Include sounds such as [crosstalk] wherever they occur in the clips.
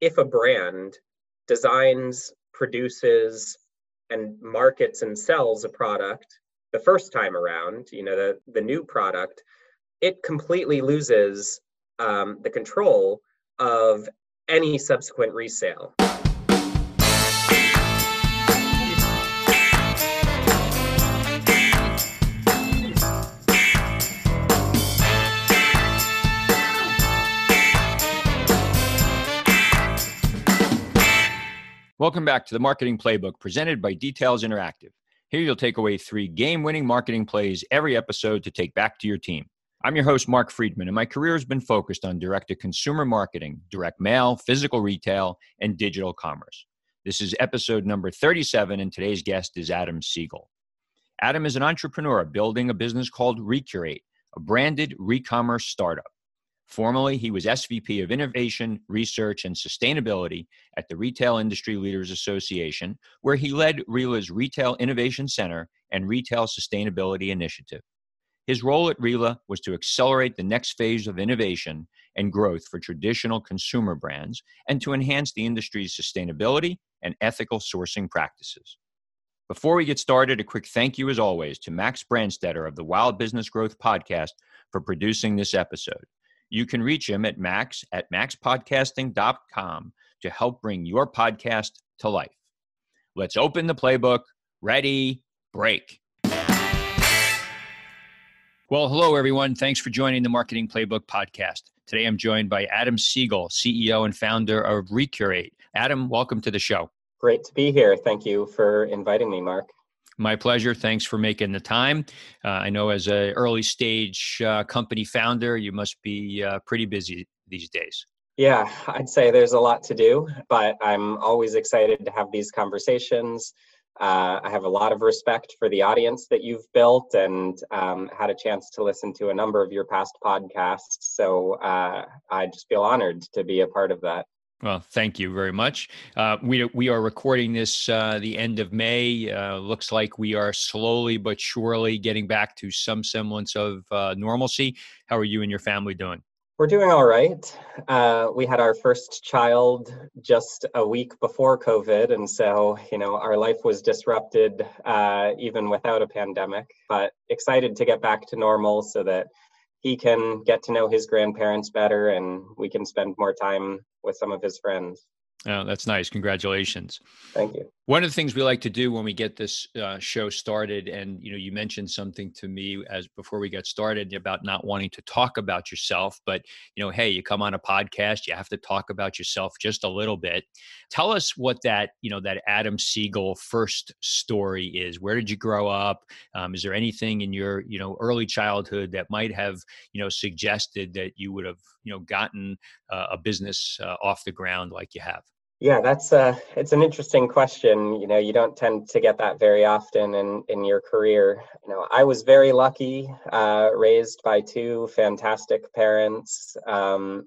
if a brand designs, produces, and markets and sells a product the first time around, you know, the, the new product, it completely loses um, the control of any subsequent resale. Welcome back to the Marketing Playbook presented by Details Interactive. Here you'll take away three game winning marketing plays every episode to take back to your team. I'm your host, Mark Friedman, and my career has been focused on direct to consumer marketing, direct mail, physical retail, and digital commerce. This is episode number 37, and today's guest is Adam Siegel. Adam is an entrepreneur building a business called Recurate, a branded re commerce startup. Formerly, he was SVP of Innovation, Research, and Sustainability at the Retail Industry Leaders Association, where he led RILA's Retail Innovation Center and Retail Sustainability Initiative. His role at RILA was to accelerate the next phase of innovation and growth for traditional consumer brands and to enhance the industry's sustainability and ethical sourcing practices. Before we get started, a quick thank you, as always, to Max Branstetter of the Wild Business Growth Podcast for producing this episode. You can reach him at max at maxpodcasting.com to help bring your podcast to life. Let's open the playbook. Ready, break. Well, hello, everyone. Thanks for joining the Marketing Playbook podcast. Today I'm joined by Adam Siegel, CEO and founder of Recurate. Adam, welcome to the show. Great to be here. Thank you for inviting me, Mark. My pleasure. Thanks for making the time. Uh, I know as an early stage uh, company founder, you must be uh, pretty busy these days. Yeah, I'd say there's a lot to do, but I'm always excited to have these conversations. Uh, I have a lot of respect for the audience that you've built and um, had a chance to listen to a number of your past podcasts. So uh, I just feel honored to be a part of that. Well, thank you very much. Uh, we we are recording this uh, the end of May. Uh, looks like we are slowly but surely getting back to some semblance of uh, normalcy. How are you and your family doing? We're doing all right. Uh, we had our first child just a week before COVID, and so you know our life was disrupted uh, even without a pandemic. But excited to get back to normal so that he can get to know his grandparents better and we can spend more time with some of his friends. Oh, that's nice. Congratulations. Thank you. One of the things we like to do when we get this uh, show started, and you know, you mentioned something to me as before we got started about not wanting to talk about yourself, but you know, hey, you come on a podcast, you have to talk about yourself just a little bit. Tell us what that you know that Adam Siegel first story is. Where did you grow up? Um, is there anything in your you know early childhood that might have you know suggested that you would have you know gotten uh, a business uh, off the ground like you have? Yeah, that's uh it's an interesting question. You know, you don't tend to get that very often in in your career. You know, I was very lucky, uh, raised by two fantastic parents. Um,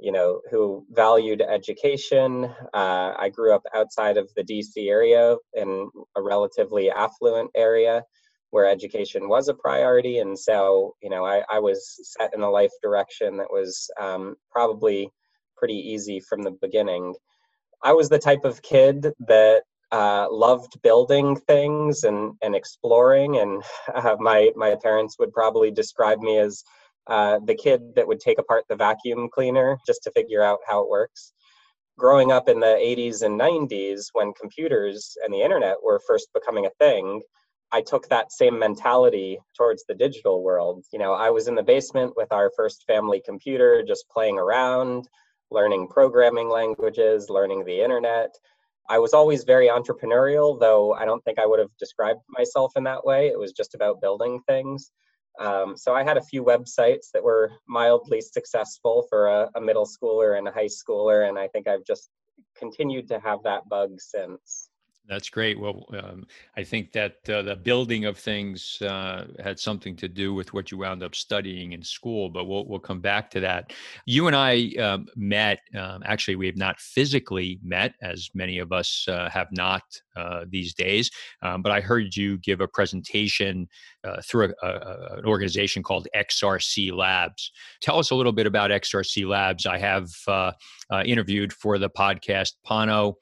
you know, who valued education. Uh, I grew up outside of the DC area in a relatively affluent area where education was a priority. And so, you know, I, I was set in a life direction that was um, probably pretty easy from the beginning. I was the type of kid that uh, loved building things and, and exploring. And uh, my, my parents would probably describe me as uh, the kid that would take apart the vacuum cleaner just to figure out how it works. Growing up in the 80s and 90s, when computers and the internet were first becoming a thing, I took that same mentality towards the digital world. You know, I was in the basement with our first family computer, just playing around, learning programming languages, learning the internet. I was always very entrepreneurial, though I don't think I would have described myself in that way. It was just about building things. Um, so I had a few websites that were mildly successful for a, a middle schooler and a high schooler, and I think I've just continued to have that bug since. That's great. Well, um, I think that uh, the building of things uh, had something to do with what you wound up studying in school, but we'll we'll come back to that. You and I um, met. Um, actually, we have not physically met, as many of us uh, have not uh, these days. Um, but I heard you give a presentation uh, through a, a, an organization called XRC Labs. Tell us a little bit about XRC Labs. I have uh, interviewed for the podcast Pano.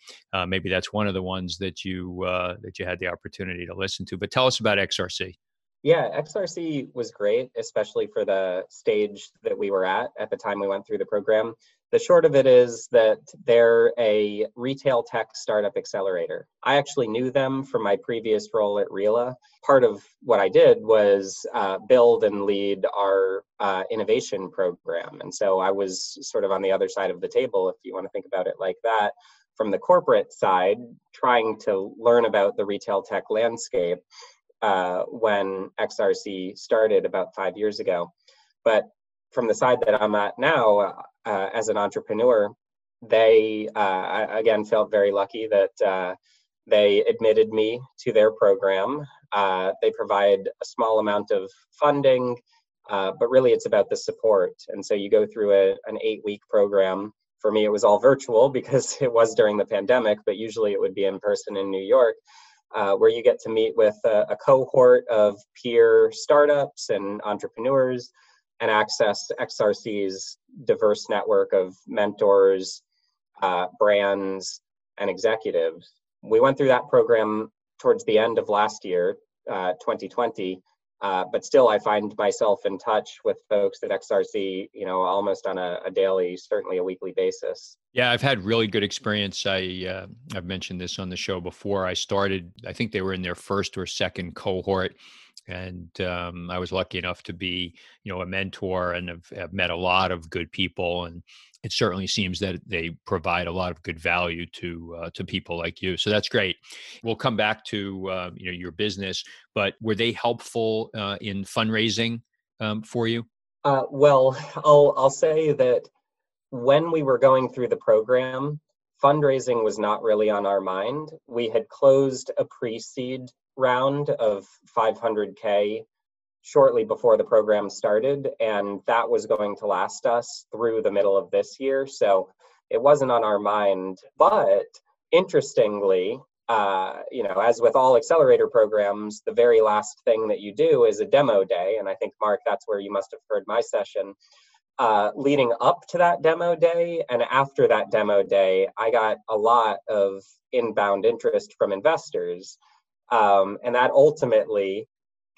maybe that's one of the ones that that you uh, that you had the opportunity to listen to. But tell us about XRC. Yeah, XRC was great, especially for the stage that we were at at the time we went through the program. The short of it is that they're a retail tech startup accelerator. I actually knew them from my previous role at RILA. Part of what I did was uh, build and lead our uh, innovation program. And so I was sort of on the other side of the table, if you want to think about it like that from the corporate side, trying to learn about the retail tech landscape uh, when XRC started about five years ago. But from the side that I'm at now, uh, as an entrepreneur, they uh, again felt very lucky that uh, they admitted me to their program. Uh, they provide a small amount of funding, uh, but really it's about the support. And so you go through a, an eight week program for me, it was all virtual because [laughs] it was during the pandemic, but usually it would be in person in New York, uh, where you get to meet with a, a, cohort of peer startups and entrepreneurs and access XRC's diverse network of mentors, uh, brands, and executives. We went through that program towards the end of last year, uh, 2020, uh, but still, I find myself in touch with folks at XRC, you know, almost on a, a daily, certainly a weekly basis. Yeah, I've had really good experience. I uh, I've mentioned this on the show before. I started, I think they were in their first or second cohort, and um, I was lucky enough to be, you know, a mentor and have, have met a lot of good people and it certainly seems that they provide a lot of good value to uh, to people like you. So that's great. We'll come back to uh, you know your business, but were they helpful uh, in fundraising um, for you? Uh, well, [laughs] I'll I'll say that when we were going through the program, fundraising was not really on our mind. We had closed a pre-seed round of 500k shortly before the program started, and that was going to last us through the middle of this year. So it wasn't on our mind. But interestingly, uh, you know, as with all accelerator programs, the very last thing that you do is a demo day. And I think, Mark, that's where you must have heard my session. Uh, leading up to that demo day and after that demo day, I got a lot of inbound interest from investors. Um, and that ultimately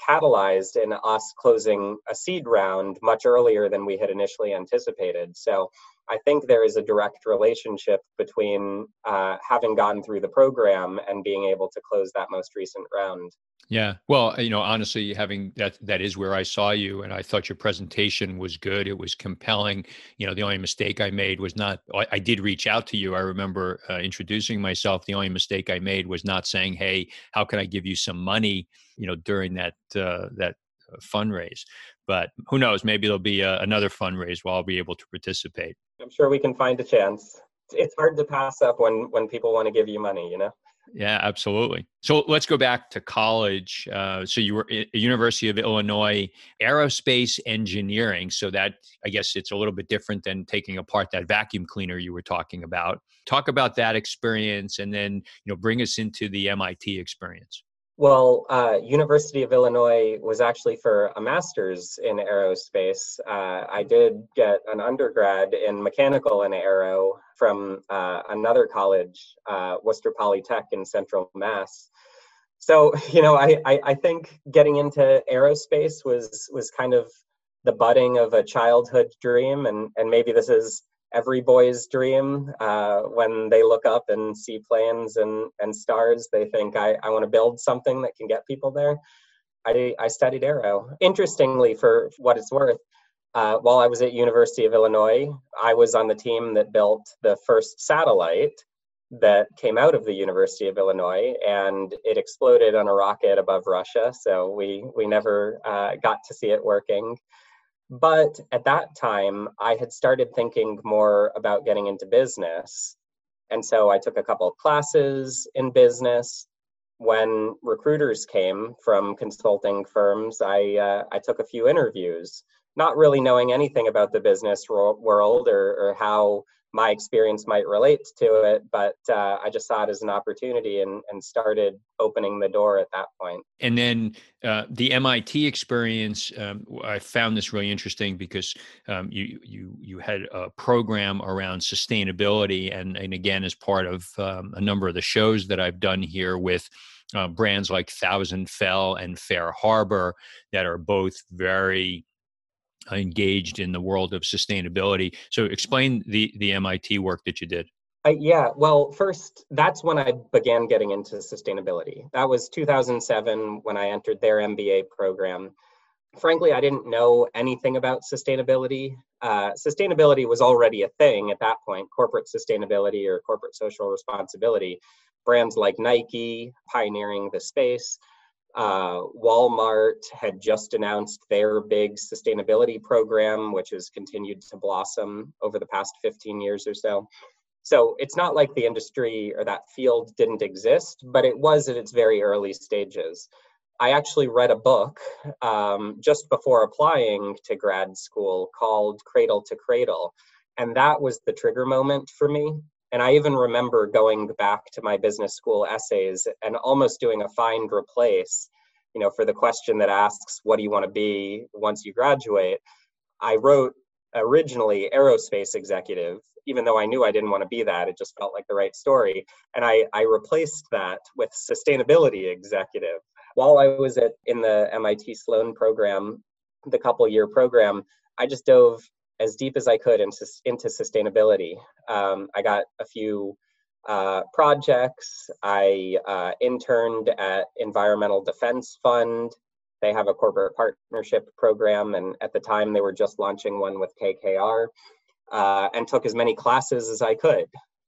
catalyzed in us closing a seed round much earlier than we had initially anticipated. So I think there is a direct relationship between uh, having gone through the program and being able to close that most recent round. Yeah. Well, you know, honestly, having that, that is where I saw you. And I thought your presentation was good. It was compelling. You know, the only mistake I made was not, I, I did reach out to you. I remember uh, introducing myself. The only mistake I made was not saying, Hey, how can I give you some money, you know, during that, uh, that uh, fundraise. But who knows? Maybe there'll be a, uh, another fundraise where I'll be able to participate. I'm sure we can find a chance. It's hard to pass up when when people want to give you money, you know. Yeah, absolutely. So let's go back to college. Uh, so you were at University of Illinois aerospace engineering. So that I guess it's a little bit different than taking apart that vacuum cleaner you were talking about. Talk about that experience, and then you know bring us into the MIT experience. Well, uh, University of Illinois was actually for a master's in aerospace. Uh, I did get an undergrad in mechanical and aero from uh, another college, uh, Worcester Polytech in Central Mass. So, [laughs] you know, I, I, I think getting into aerospace was was kind of the budding of a childhood dream, and and maybe this is every boy's dream. Uh, when they look up and see planes and, and stars, they think, I, I want to build something that can get people there. I, I studied aero. Interestingly, for what it's worth, uh, while I was at University of Illinois, I was on the team that built the first satellite that came out of the University of Illinois, and it exploded on a rocket above Russia. So we we never uh, got to see it working. But at that time, I had started thinking more about getting into business. And so I took a couple of classes in business. When recruiters came from consulting firms, I, uh, I took a few interviews, not really knowing anything about the business world or, or how my experience might relate to it, but uh, I just saw it as an opportunity and, and started opening the door at that point. And then uh, the MIT experience, um, I found this really interesting because um, you you you had a program around sustainability, and and again as part of um, a number of the shows that I've done here with. Uh, brands like Thousand Fell and Fair Harbor that are both very engaged in the world of sustainability. So explain the the MIT work that you did. Uh, yeah, well, first, that's when I began getting into sustainability. That was 2007 when I entered their MBA program. Frankly, I didn't know anything about sustainability. Uh, sustainability was already a thing at that point corporate sustainability or corporate social responsibility. Brands like Nike pioneering the space, uh, Walmart had just announced their big sustainability program, which has continued to blossom over the past 15 years or so. So it's not like the industry or that field didn't exist, but it was at its very early stages. I actually read a book um, just before applying to grad school called Cradle to Cradle. And that was the trigger moment for me. And I even remember going back to my business school essays and almost doing a find replace, you know, for the question that asks, what do you want to be once you graduate? I wrote originally aerospace executive, even though I knew I didn't want to be that, it just felt like the right story. And I, I replaced that with sustainability executive. While I was at in the MIT Sloan program, the couple year program, I just dove as deep as I could into, into sustainability. Um, I got a few uh, projects. I uh, interned at Environmental Defense Fund. They have a corporate partnership program, and at the time they were just launching one with KKR, uh, and took as many classes as I could.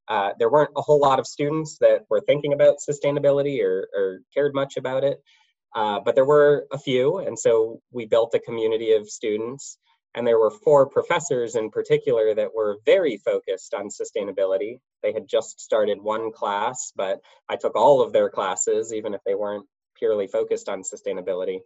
Uh, there weren't a whole lot of students that were thinking about sustainability or, or cared much about it, uh, but there were a few, and so we built a community of students and there were four professors in particular that were very focused on sustainability. They had just started one class, but I took all of their classes, even if they weren't purely focused on sustainability.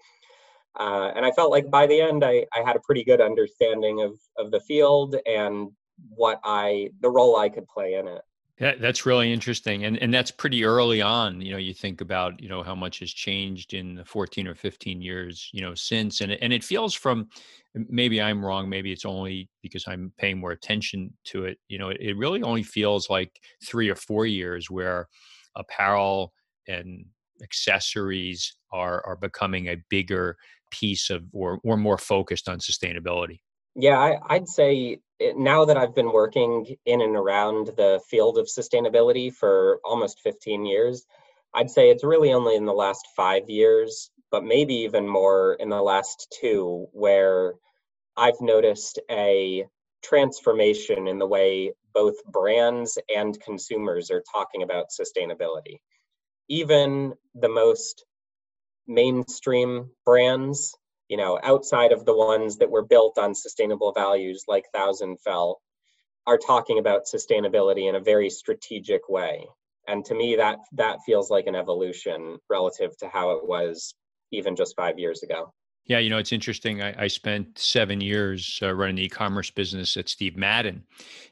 Uh, and I felt like by the end, I, I had a pretty good understanding of, of the field and what I, the role I could play in it. That, that's really interesting, and and that's pretty early on. You know, you think about you know how much has changed in the 14 or 15 years you know since, and and it feels from maybe I'm wrong, maybe it's only because I'm paying more attention to it. You know, it, it really only feels like three or four years where apparel and accessories are are becoming a bigger piece of or or more focused on sustainability. Yeah, I, would say now that I've been working in and around the field of sustainability for almost 15 years, I'd say it's really only in the last five years, but maybe even more in the last two, where I've noticed a transformation in the way both brands and consumers are talking about sustainability. Even the most mainstream brands you know, outside of the ones that were built on sustainable values like Thousand Fell, are talking about sustainability in a very strategic way. And to me, that that feels like an evolution relative to how it was even just five years ago. Yeah, you know, it's interesting. I, I spent seven years uh, running the e-commerce business at Steve Madden,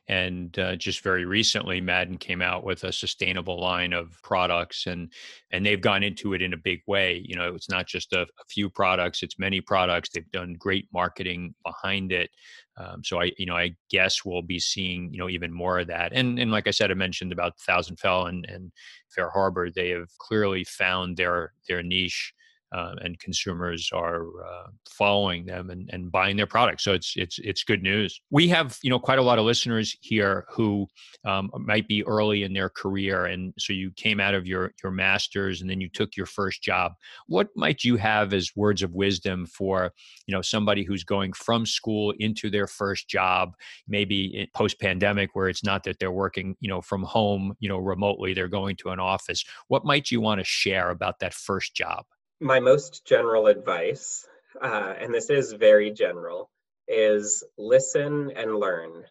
and uh, just very recently, Madden came out with a sustainable line of products, and and they've gone into it in a big way. You know, it's not just a, a few products; it's many products. They've done great marketing behind it. Um, so I, you know, I guess we'll be seeing, you know, even more of that. And and like I said, I mentioned about Thousand Fell and, and Fair Harbor. They have clearly found their their niche uh, and consumers are uh, following them and, and buying their products. So it's it's it's good news. We have you know quite a lot of listeners here who um, might be early in their career, and so you came out of your your masters and then you took your first job. What might you have as words of wisdom for you know somebody who's going from school into their first job, maybe post pandemic, where it's not that they're working you know from home you know remotely, they're going to an office. What might you want to share about that first job? My most general advice, uh, and this is very general, is listen and learn.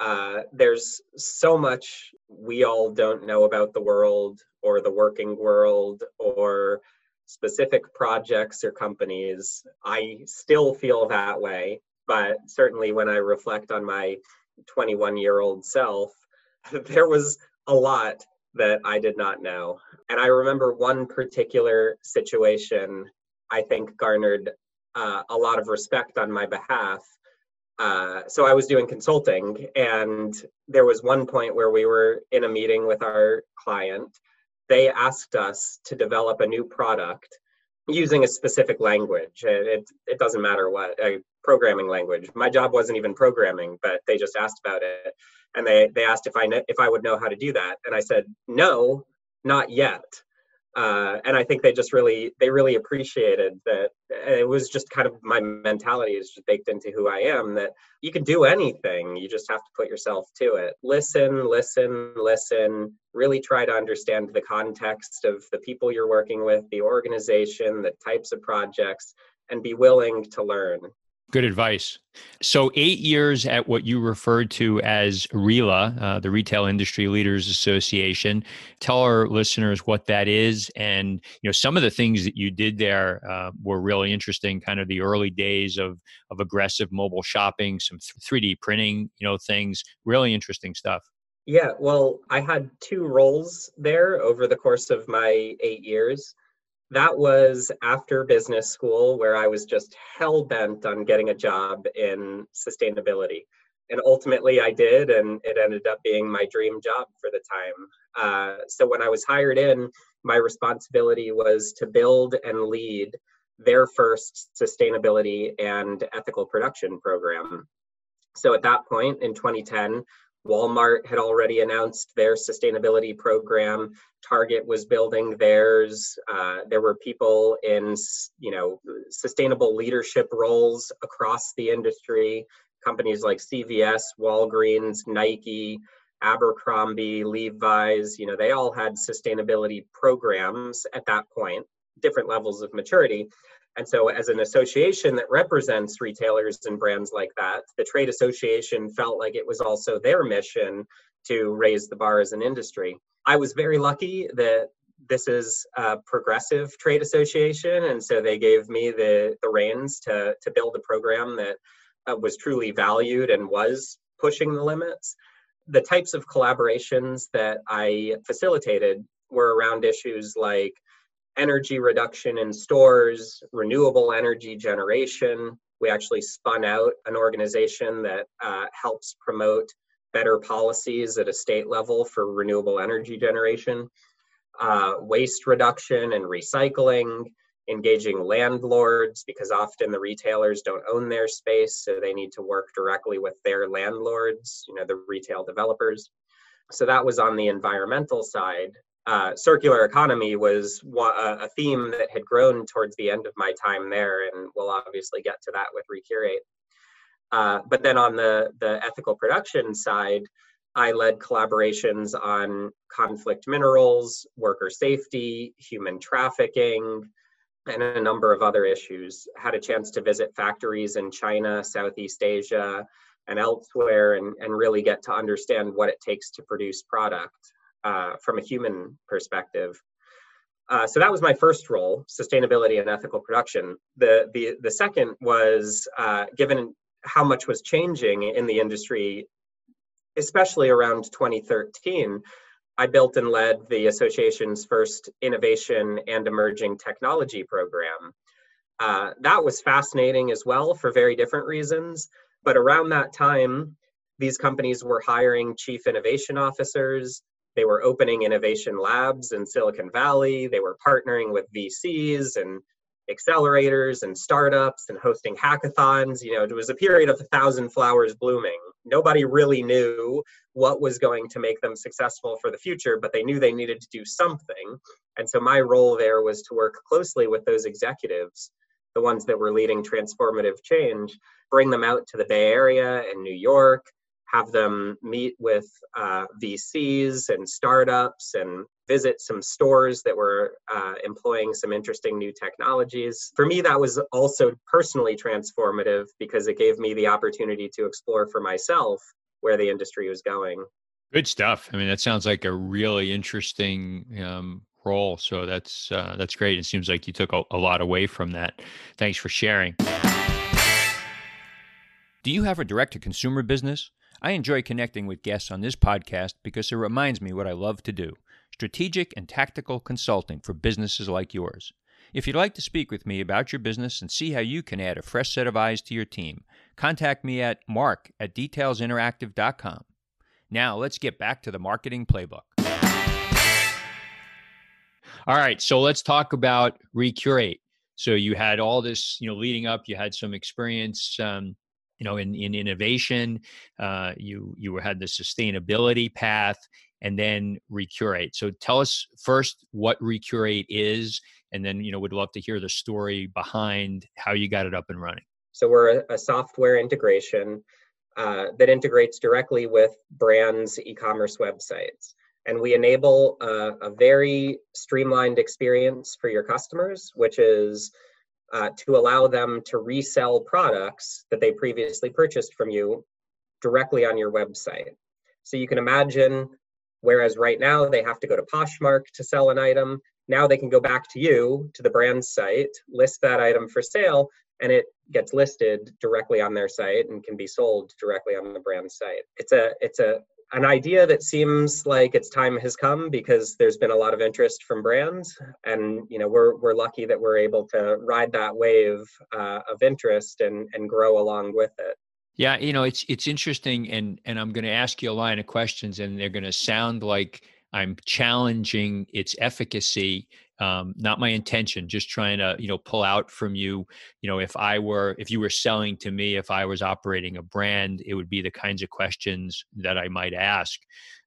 uh, there's so much we all don't know about the world or the working world or specific projects or companies. I still feel that way, but certainly when I reflect on my 21 year old self, [laughs] there was a lot that I did not know. And I remember one particular situation I think garnered uh, a lot of respect on my behalf. Uh, so I was doing consulting, and there was one point where we were in a meeting with our client. They asked us to develop a new product using a specific language. It, it doesn't matter what, a programming language. My job wasn't even programming, but they just asked about it. And they, they asked if I, if I would know how to do that. And I said, no, not yet uh, and I think they just really they really appreciated that it was just kind of my mentality is just baked into who I am that you can do anything you just have to put yourself to it. Listen listen listen really try to understand the context of the people you're working with the organization the types of projects and be willing to learn Good advice. So, eight years at what you referred to as RILA, uh, the Retail Industry Leaders Association. Tell our listeners what that is, and you know some of the things that you did there uh, were really interesting. Kind of the early days of of aggressive mobile shopping, some three D printing, you know, things. Really interesting stuff. Yeah, well, I had two roles there over the course of my eight years that was after business school where I was just hell bent on getting a job in sustainability. And ultimately I did, and it ended up being my dream job for the time. Uh, so when I was hired in, my responsibility was to build and lead their first sustainability and ethical production program. So at that point in 2010, Walmart had already announced their sustainability program. Target was building theirs. Uh, there were people in, you know, sustainable leadership roles across the industry. Companies like CVS, Walgreens, Nike, Abercrombie, Levi's, you know, they all had sustainability programs at that point, different levels of maturity. And so, as an association that represents retailers and brands like that, the trade association felt like it was also their mission to raise the bar as an industry. I was very lucky that this is a progressive trade association, and so they gave me the, the reins to, to build a program that uh, was truly valued and was pushing the limits. The types of collaborations that I facilitated were around issues like energy reduction in stores, renewable energy generation. We actually spun out an organization that uh, helps promote better policies at a state level for renewable energy generation, uh, waste reduction and recycling, engaging landlords because often the retailers don't own their space, so they need to work directly with their landlords, you know, the retail developers. So that was on the environmental side uh, circular economy was a theme that had grown towards the end of my time there, and we'll obviously get to that with Recurate. Uh, but then on the, the ethical production side, I led collaborations on conflict minerals, worker safety, human trafficking, and a number of other issues. Had a chance to visit factories in China, Southeast Asia, and elsewhere, and, and really get to understand what it takes to produce product uh, from a human perspective. Uh, so that was my first role, sustainability and ethical production. The the the second was uh, given how much was changing in the industry, especially around 2013. I built and led the association's first innovation and emerging technology program. Uh, that was fascinating as well for very different reasons. But around that time, these companies were hiring chief innovation officers, they were opening innovation labs in Silicon Valley. They were partnering with VCs and accelerators and startups and hosting hackathons. You know, it was a period of a thousand flowers blooming. Nobody really knew what was going to make them successful for the future, but they knew they needed to do something. And so my role there was to work closely with those executives, the ones that were leading transformative change, bring them out to the Bay Area and New York, have them meet with uh, VCs and startups and visit some stores that were uh, employing some interesting new technologies. For me, that was also personally transformative because it gave me the opportunity to explore for myself where the industry was going. Good stuff. I mean, that sounds like a really interesting um, role. So that's uh, that's great. It seems like you took a, a lot away from that. Thanks for sharing. Do you have a direct to consumer business? I enjoy connecting with guests on this podcast because it reminds me what I love to do strategic and tactical consulting for businesses like yours. If you'd like to speak with me about your business and see how you can add a fresh set of eyes to your team, contact me at mark at detailsinteractive.com. Now, let's get back to the marketing playbook. All right, so let's talk about Recurate. So you had all this, you know, leading up. You had some experience, um, you know, in in innovation. Uh, you you had the sustainability path, and then Recurate. So tell us first what Recurate is, and then you know, we'd love to hear the story behind how you got it up and running. So we're a, a software integration uh, that integrates directly with brands' e-commerce websites. And we enable a, a very streamlined experience for your customers, which is uh, to allow them to resell products that they previously purchased from you directly on your website. So you can imagine, whereas right now they have to go to Poshmark to sell an item, now they can go back to you, to the brand site, list that item for sale, and it gets listed directly on their site and can be sold directly on the brand site. It's a it's a an idea that seems like its time has come because there's been a lot of interest from brands. And you know we're we're lucky that we're able to ride that wave uh, of interest and and grow along with it. Yeah you know it's it's interesting and and i'm going to ask you a line of questions and they're going to sound like i'm challenging its efficacy um, not my intention just trying to you know pull out from you. You know if i were if you were selling to me if i was operating a brand it would be the kinds of questions that i might ask.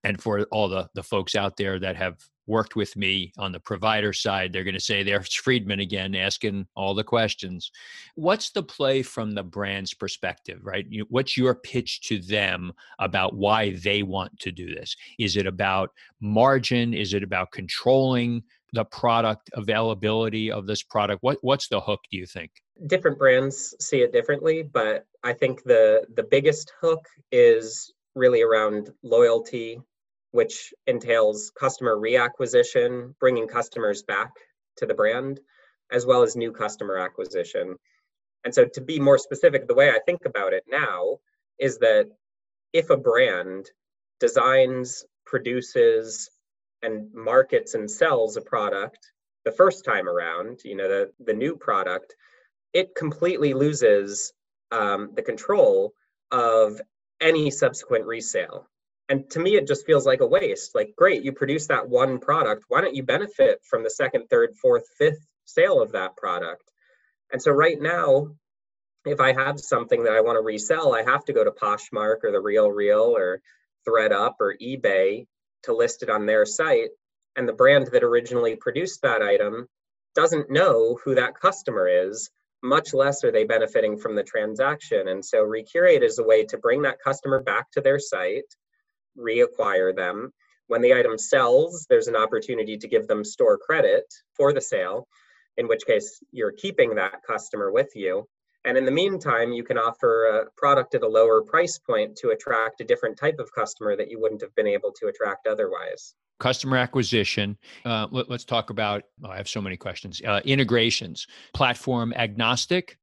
And for all the the folks out there that have worked with me on the provider side they're going to say there's friedman again asking all the questions. What's the play from the brand's perspective right? You, what's your pitch to them about why they want to do this? Is it about margin? Is it about controlling the product availability of this product? What what's the hook do you think? Different brands see it differently but i think the the biggest hook is really around loyalty which entails customer reacquisition bringing customers back to the brand as well as new customer acquisition and so to be more specific the way i think about it now is that if a brand designs produces and markets and sells a product the first time around, you know, the, the new product, it completely loses um, the control of any subsequent resale. And to me, it just feels like a waste. Like, great, you produce that one product. Why don't you benefit from the second, third, fourth, fifth sale of that product? And so, right now, if I have something that I want to resell, I have to go to Poshmark or the Real Real or ThredUp or eBay to list it on their site and the brand that originally produced that item doesn't know who that customer is much less are they benefiting from the transaction and so recurate is a way to bring that customer back to their site reacquire them when the item sells there's an opportunity to give them store credit for the sale in which case you're keeping that customer with you and in the meantime, you can offer a product at a lower price point to attract a different type of customer that you wouldn't have been able to attract otherwise. Customer acquisition. Uh, let, us talk about, oh, I have so many questions. Uh, integrations, platform agnostic.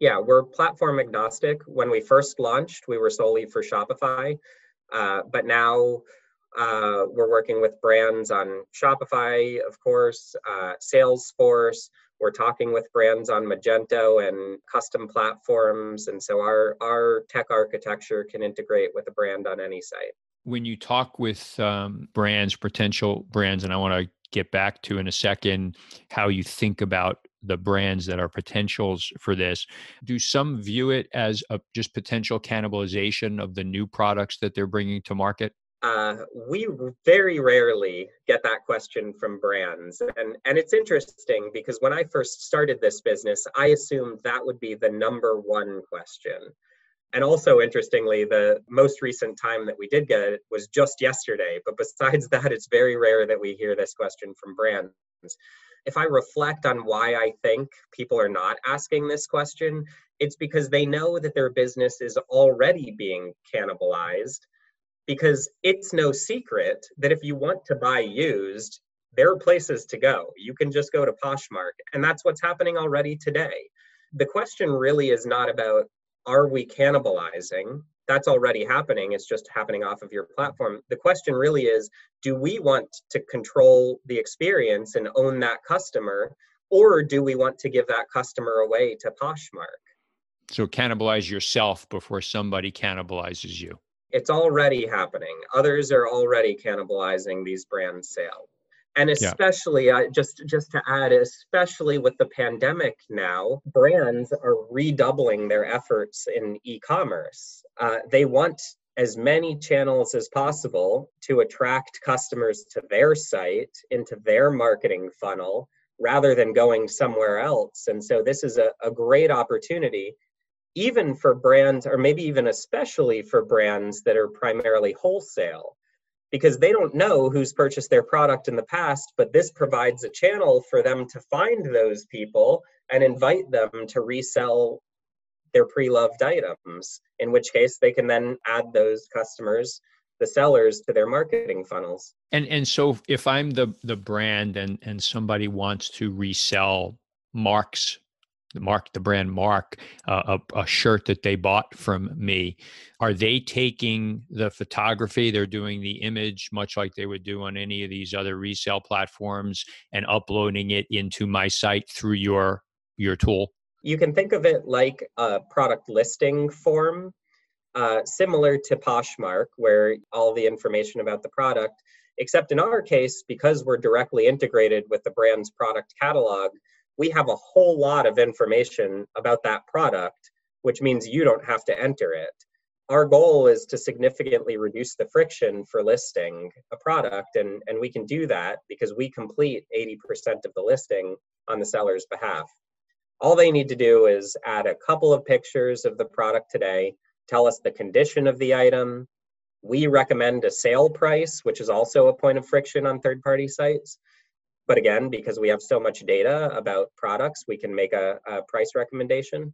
Yeah, we're platform agnostic. When we first launched, we were solely for Shopify. Uh, but now uh, we're working with brands on Shopify, of course, uh, Salesforce, we're talking with brands on Magento and custom platforms. And so our, our tech architecture can integrate with a brand on any site. When you talk with um, brands, potential brands, and I want to get back to in a second how you think about the brands that are potentials for this do some view it as a just potential cannibalization of the new products that they're bringing to market uh, we very rarely get that question from brands. And, and it's interesting because when I first started this business, I assumed that would be the number one question. And also, interestingly, the most recent time that we did get it was just yesterday. But besides [laughs] that, it's very rare that we hear this question from brands. If I reflect on why I think people are not asking this question, it's because they know that their business is already being cannibalized because it's no secret that if you want to buy used, there are places to go. You can just go to Poshmark, and that's what's happening already today. The question really is not about are we cannibalizing? That's already happening. It's just happening off of your platform. The question really is do we want to control the experience and own that customer, or do we want to give that customer away to Poshmark? So cannibalize yourself before somebody cannibalizes you. It's already happening. Others are already cannibalizing these brand sales and especially yeah. uh, just just to add especially with the pandemic now brands are redoubling their efforts in e-commerce. Uh, they want as many channels as possible to attract customers to their site into their marketing funnel rather than going somewhere else. And so this is a, a great opportunity even for brands or maybe even especially for brands that are primarily wholesale because they don't know who's purchased their product in the past, but this provides a channel for them to find those people and invite them to resell their pre-loved items, in which case they can then add those customers the sellers to their marketing funnels. And and so if I'm the the brand and and somebody wants to resell Mark's mark the brand mark uh, a, a, shirt that they bought from me. Are they taking the photography? They're doing the image much like they would do on any of these other resale platforms and uploading it into my site through your your tool? You can think of it like a product listing form uh, similar to poshmark where all the information about the product except in our case because we're directly integrated with the brand's product catalog we have a whole lot of information about that product, which means you don't have to enter it. Our goal is to significantly reduce the friction for listing a product, and, and we can do that because we complete 80% of the listing on the seller's behalf. All they need to do is add a couple of pictures of the product today, tell us the condition of the item. We recommend a sale price, which is also a point of friction on third party sites. But again, because we have so much data about products, we can make a, a price recommendation.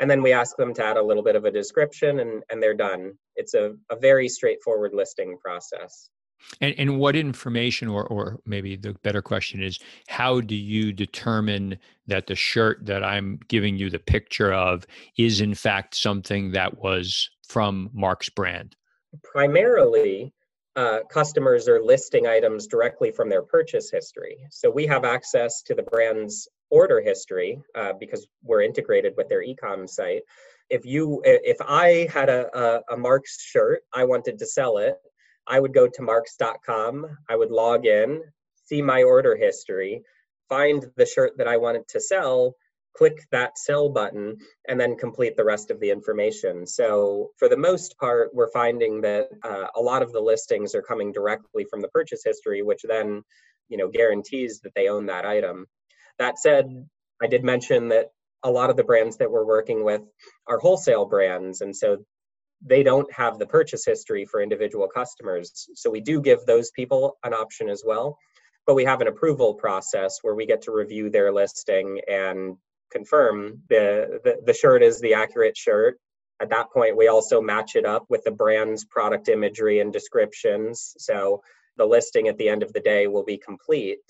And then we ask them to add a little bit of a description and, and they're done. It's a, a very straightforward listing process. And, and what information, or, or maybe the better question is, how do you determine that the shirt that I'm giving you the picture of is in fact something that was from Mark's brand? Primarily, uh, customers are listing items directly from their purchase history. So we have access to the brand's order history uh, because we're integrated with their ecom site. If you, if I had a, a, a Marks shirt, I wanted to sell it, I would go to marks.com, I would log in, see my order history, find the shirt that I wanted to sell, click that sell button and then complete the rest of the information. So for the most part, we're finding that uh, a lot of the listings are coming directly from the purchase history, which then, you know, guarantees that they own that item. That said, I did mention that a lot of the brands that we're working with are wholesale brands, and so they don't have the purchase history for individual customers. So we do give those people an option as well but we have an approval process where we get to review their listing and confirm the, the, the shirt is the accurate shirt. At that point, we also match it up with the brand's product imagery and descriptions. So the listing at the end of the day will be complete,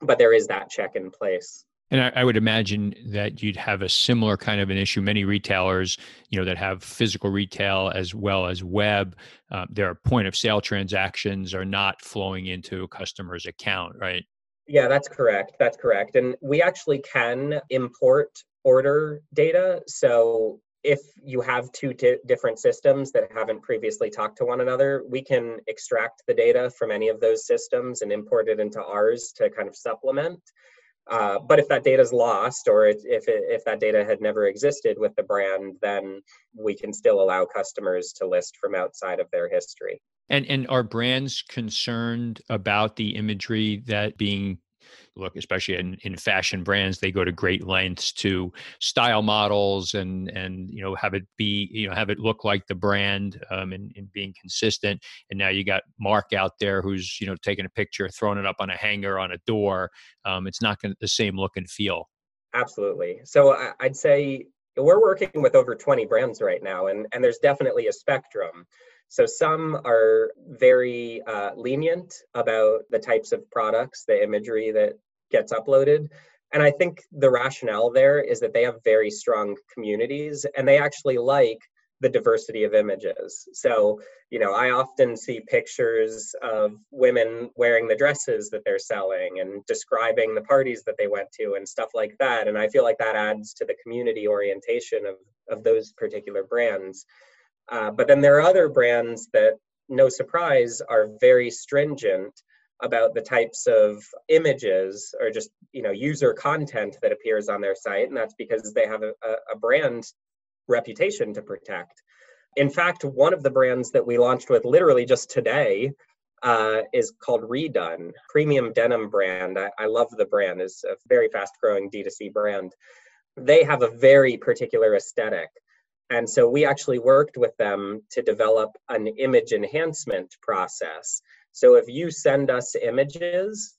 but there is that check in place. And I, I, would imagine that you'd have a similar kind of an issue. Many retailers, you know, that have physical retail as well as web, uh, their point of sale transactions are not flowing into a customer's account, right? Yeah, that's correct. That's correct. And we actually can import order data. So if you have two t- different systems that haven't previously talked to one another, we can extract the data from any of those systems and import it into ours to kind of supplement. Uh, but if that data is lost, or if it, if that data had never existed with the brand, then we can still allow customers to list from outside of their history. And and are brands concerned about the imagery that being look, especially in, in fashion brands, they go to great lengths to style models and and you know have it be you know have it look like the brand um, and, and being consistent. And now you got Mark out there who's you know taking a picture, throwing it up on a hanger on a door. Um, it's not going to the same look and feel. Absolutely. So I'd say we're working with over 20 brands right now, and and there's definitely a spectrum. So some are very uh, lenient about the types of products, the imagery that gets uploaded. And I think the rationale there is that they have very strong communities and they actually like the diversity of images. So, you know, I often see pictures of women wearing the dresses that they're selling and describing the parties that they went to and stuff like that. And I feel like that adds to the community orientation of, of those particular brands. Uh, but then there are other brands that, no surprise, are very stringent about the types of images or just you know user content that appears on their site and that's because they have a, a brand reputation to protect. In fact, one of the brands that we launched with literally just today uh, is called Redone, premium denim brand. I, I love the brand. is a very fast growing D2C brand. They have a very particular aesthetic. And so we actually worked with them to develop an image enhancement process. So if you send us images,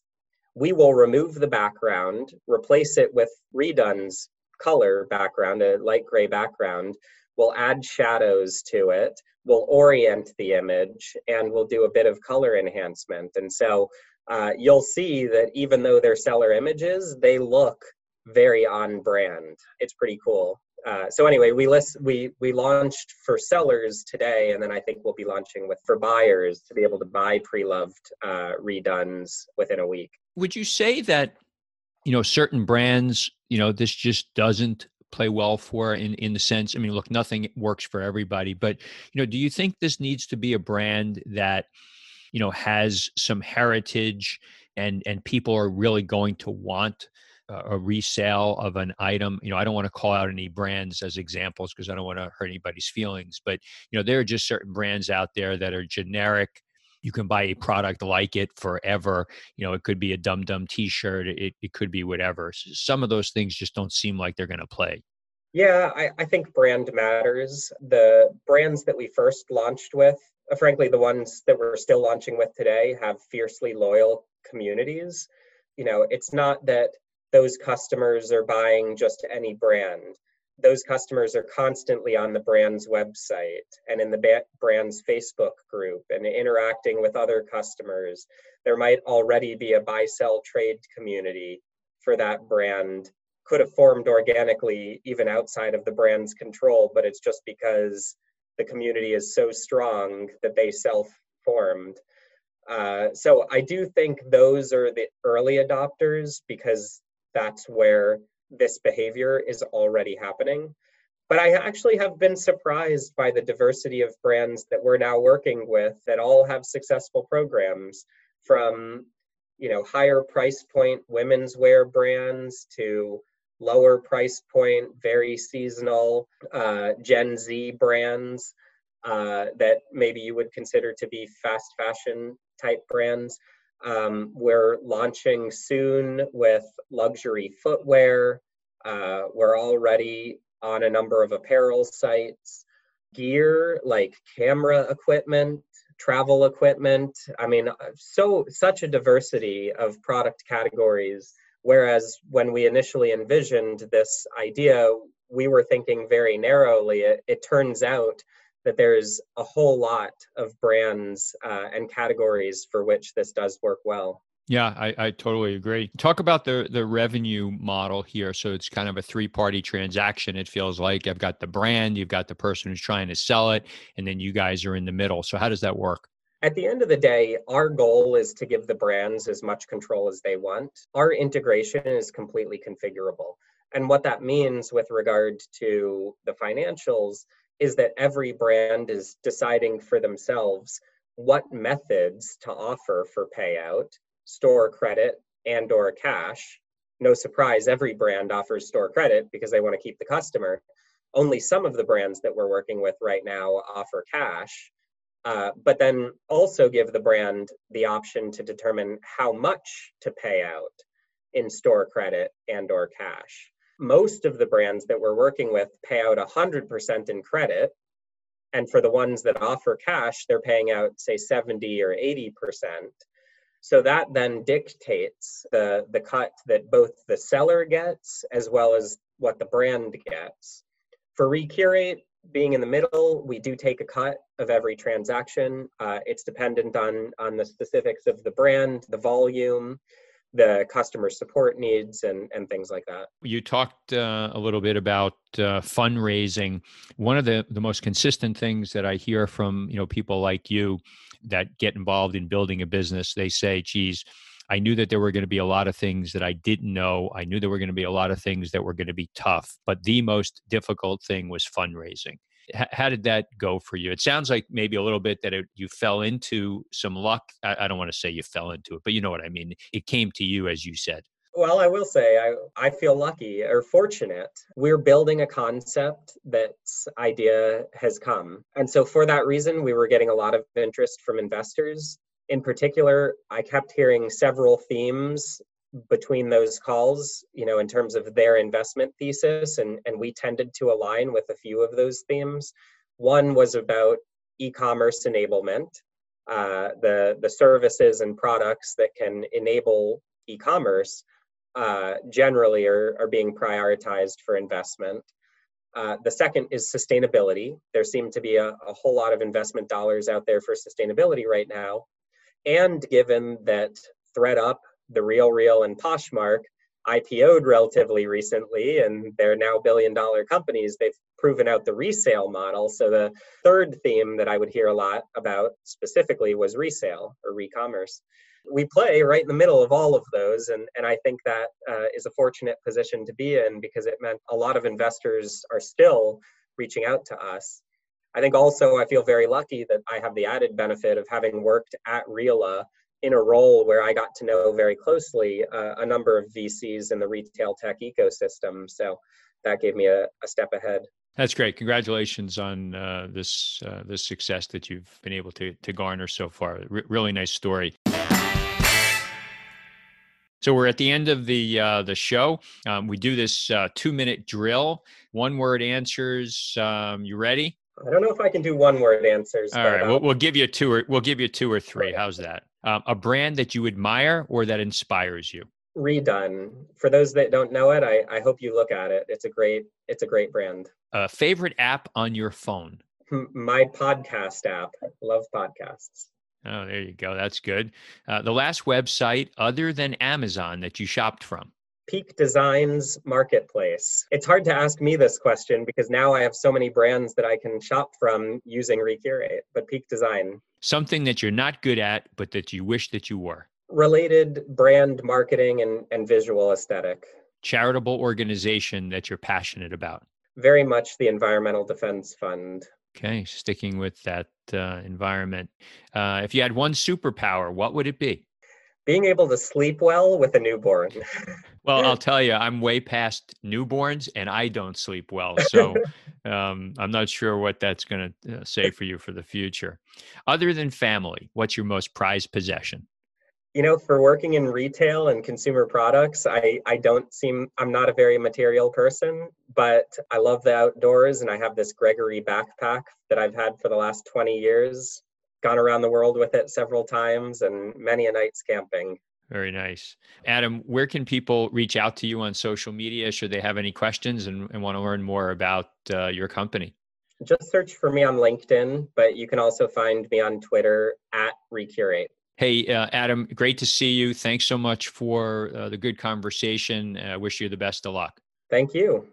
we will remove the background, replace it with Redone's color background, a light gray background. We'll add shadows to it. We'll orient the image and we'll do a bit of color enhancement. And so uh, you'll see that even though they're seller images, they look very on brand. It's pretty cool. Uh, so anyway, we list we we launched for sellers today, and then I think we'll be launching with for buyers to be able to buy pre-loved uh, redones within a week. Would you say that you know certain brands you know this just doesn't play well for in in the sense i mean look nothing works for everybody but you know do you think this needs to be a brand that you know has some heritage and and people are really going to want a resale of an item you know i don't want to call out any brands as examples because i don't want to hurt anybody's feelings but you know there are just certain brands out there that are generic. You can buy a product like it forever you know it could be a dum dum t-shirt it, it could be whatever. Some of those things just don't seem like they're going to play. Yeah I, I think brand matters. The brands that we first launched with uh, frankly the ones that we're still launching with today have fiercely loyal communities. You know it's not that those customers are buying just any brand those customers are constantly on the brand's website and in the brand's Facebook group and interacting with other customers. There might already be a buy sell trade community for that brand. Could have formed organically even outside of the brand's control, but it's just because the community is so strong that they self formed. Uh, so I do think those are the early adopters because that's where this behavior is already happening. But I actually have been surprised by the diversity of brands that we're now working with that all have successful programs from you know higher price point women's wear brands to lower price point very seasonal uh, gen z brands uh, that maybe you would consider to be fast fashion type brands um, we're launching soon with luxury footwear. Uh, we're already on a number of apparel sites. Gear like camera equipment, travel equipment. I mean, so such a diversity of product categories. Whereas when we initially envisioned this idea, we were thinking very narrowly. It, it turns out that there's a whole lot of brands uh, and categories for which this does work well. Yeah, I, I totally agree. Talk about the the revenue model here. So it's kind of a three party transaction. It feels like I've got the brand, you've got the person who's trying to sell it, and then you guys are in the middle. So how does that work? At the end of the day, our goal is to give the brands as much control as they want. Our integration is completely configurable. And what that means with regard to the financials is that every brand is deciding for themselves what methods to offer for payout, store credit and or cash. No surprise, every brand offers store credit because they want to keep the customer. Only some of the brands that we're working with right now offer cash, uh, but then also give the brand the option to determine how much to pay out in store credit and or cash most of the brands that we're working with pay out 100% in credit. And for the ones that offer cash, they're paying out, say, 70 or 80%. So that then dictates the, the cut that both the seller gets as well as what the brand gets. For Recurate, being in the middle, we do take a cut of every transaction. Uh, it's dependent on on the specifics of the brand, the volume, the customer support needs, and and things like that. You talked uh, a little bit about uh, fundraising. One of the the most consistent things that I hear from you know people like you that get involved in building a business, they say, "Geez." I knew that there were going to be a lot of things that I didn't know. I knew there were going to be a lot of things that were going to be tough, but the most difficult thing was fundraising. How did that go for you? It sounds like maybe a little bit that it, you fell into some luck. I, I don't want to say you fell into it, but you know what I mean. It came to you, as you said. Well, I will say I, I feel lucky or fortunate. We're building a concept that's idea has come. And so for that reason, we were getting a lot of interest from investors in particular, I kept hearing several themes between those calls, you know, in terms of their investment thesis, and, and we tended to align with a few of those themes. One was about e-commerce enablement, uh, the the services and products that can enable e-commerce uh, generally are, are being prioritized for investment. Uh, the second is sustainability. There seem to be a, a whole lot of investment dollars out there for sustainability right now. And given that ThredUp, the RealReal, and Poshmark IPO'd relatively recently, and they're now billion dollar companies, they've proven out the resale model. So the third theme that I would hear a lot about specifically was resale or re-commerce. We play right in the middle of all of those, and, and I think that uh, is a fortunate position to be in because it meant a lot of investors are still reaching out to us I think also I feel very lucky that I have the added benefit of having worked at RILA in a role where I got to know very closely uh, a number of VCs in the retail tech ecosystem. So that gave me a, a step ahead. That's great. Congratulations on uh, this uh, this success that you've been able to to garner so far. R- really nice story. So we're at the end of the uh, the show. Um, we do this uh, two minute drill, one word answers. Um, you ready? I don't know if I can do one word answers. All right, we'll, we'll, give you two or we'll give you two or three. How's that? Um, a brand that you admire or that inspires you. Redone. For those that don't know it, I, I hope you look at it. It's a great it's a great brand. A favorite app on your phone. My podcast app. Love podcasts. Oh, there you go. That's good. Uh, the last website other than Amazon that you shopped from. Peak Designs Marketplace. It's hard to ask me this question because now I have so many brands that I can shop from using Recurate, but Peak Design. Something that you're not good at, but that you wish that you were. Related brand marketing and, and visual aesthetic. Charitable organization that you're passionate about. Very much the Environmental Defense Fund. Okay, sticking with that uh, environment. Uh, if you had one superpower, what would it be? being able to sleep well with a newborn. [laughs] well, I'll tell you, I'm way past newborns and I don't sleep well. [laughs] So um, I'm not sure what that's going to uh, say for you for the future. Other than family, what's your most prized possession? You know, for working in retail and consumer products, I, I don't seem, I'm not a very material person, but I love the outdoors and I have this Gregory backpack that I've had for the last 20 years gone around the world with it several times and many a nights camping. Very nice. Adam, where can people reach out to you on social media should they have any questions and, and want to learn more about uh, your company? Just search for me on LinkedIn, but you can also find me on Twitter at Recurate. Hey, uh, Adam, great to see you. Thanks so much for uh, the good conversation. I wish you the best of luck. Thank you.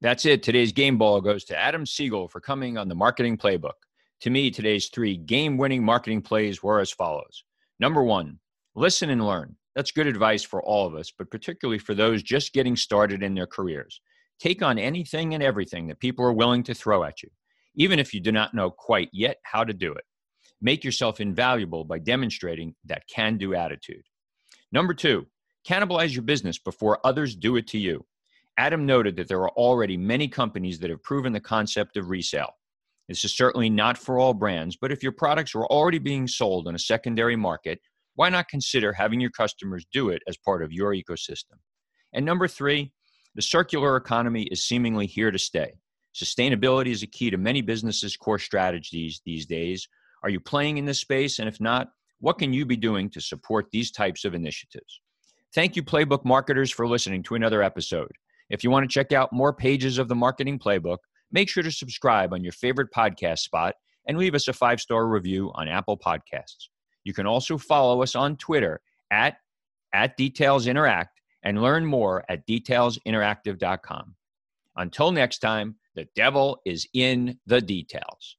That's it. Today's game ball goes to Adam Siegel for coming on the marketing playbook. To me, today's three game winning marketing plays were as follows. Number one, listen and learn. That's good advice for all of us, but particularly for those just getting started in their careers. Take on anything and everything that people are willing to throw at you, even if you do not know quite yet how to do it. Make yourself invaluable by demonstrating that can do attitude. Number two, cannibalize your business before others do it to you. Adam noted that there are already many companies that have proven the concept of resale. This is certainly not for all brands, but if your products are already being sold in a secondary market, why not consider having your customers do it as part of your ecosystem? And number three, the circular economy is seemingly here to stay. Sustainability is a key to many businesses' core strategies these days. Are you playing in this space? And if not, what can you be doing to support these types of initiatives? Thank you, Playbook marketers, for listening to another episode. If you want to check out more pages of the marketing playbook, make sure to subscribe on your favorite podcast spot and leave us a five star review on Apple Podcasts. You can also follow us on Twitter at, at Details Interact and learn more at detailsinteractive.com. Until next time, the devil is in the details.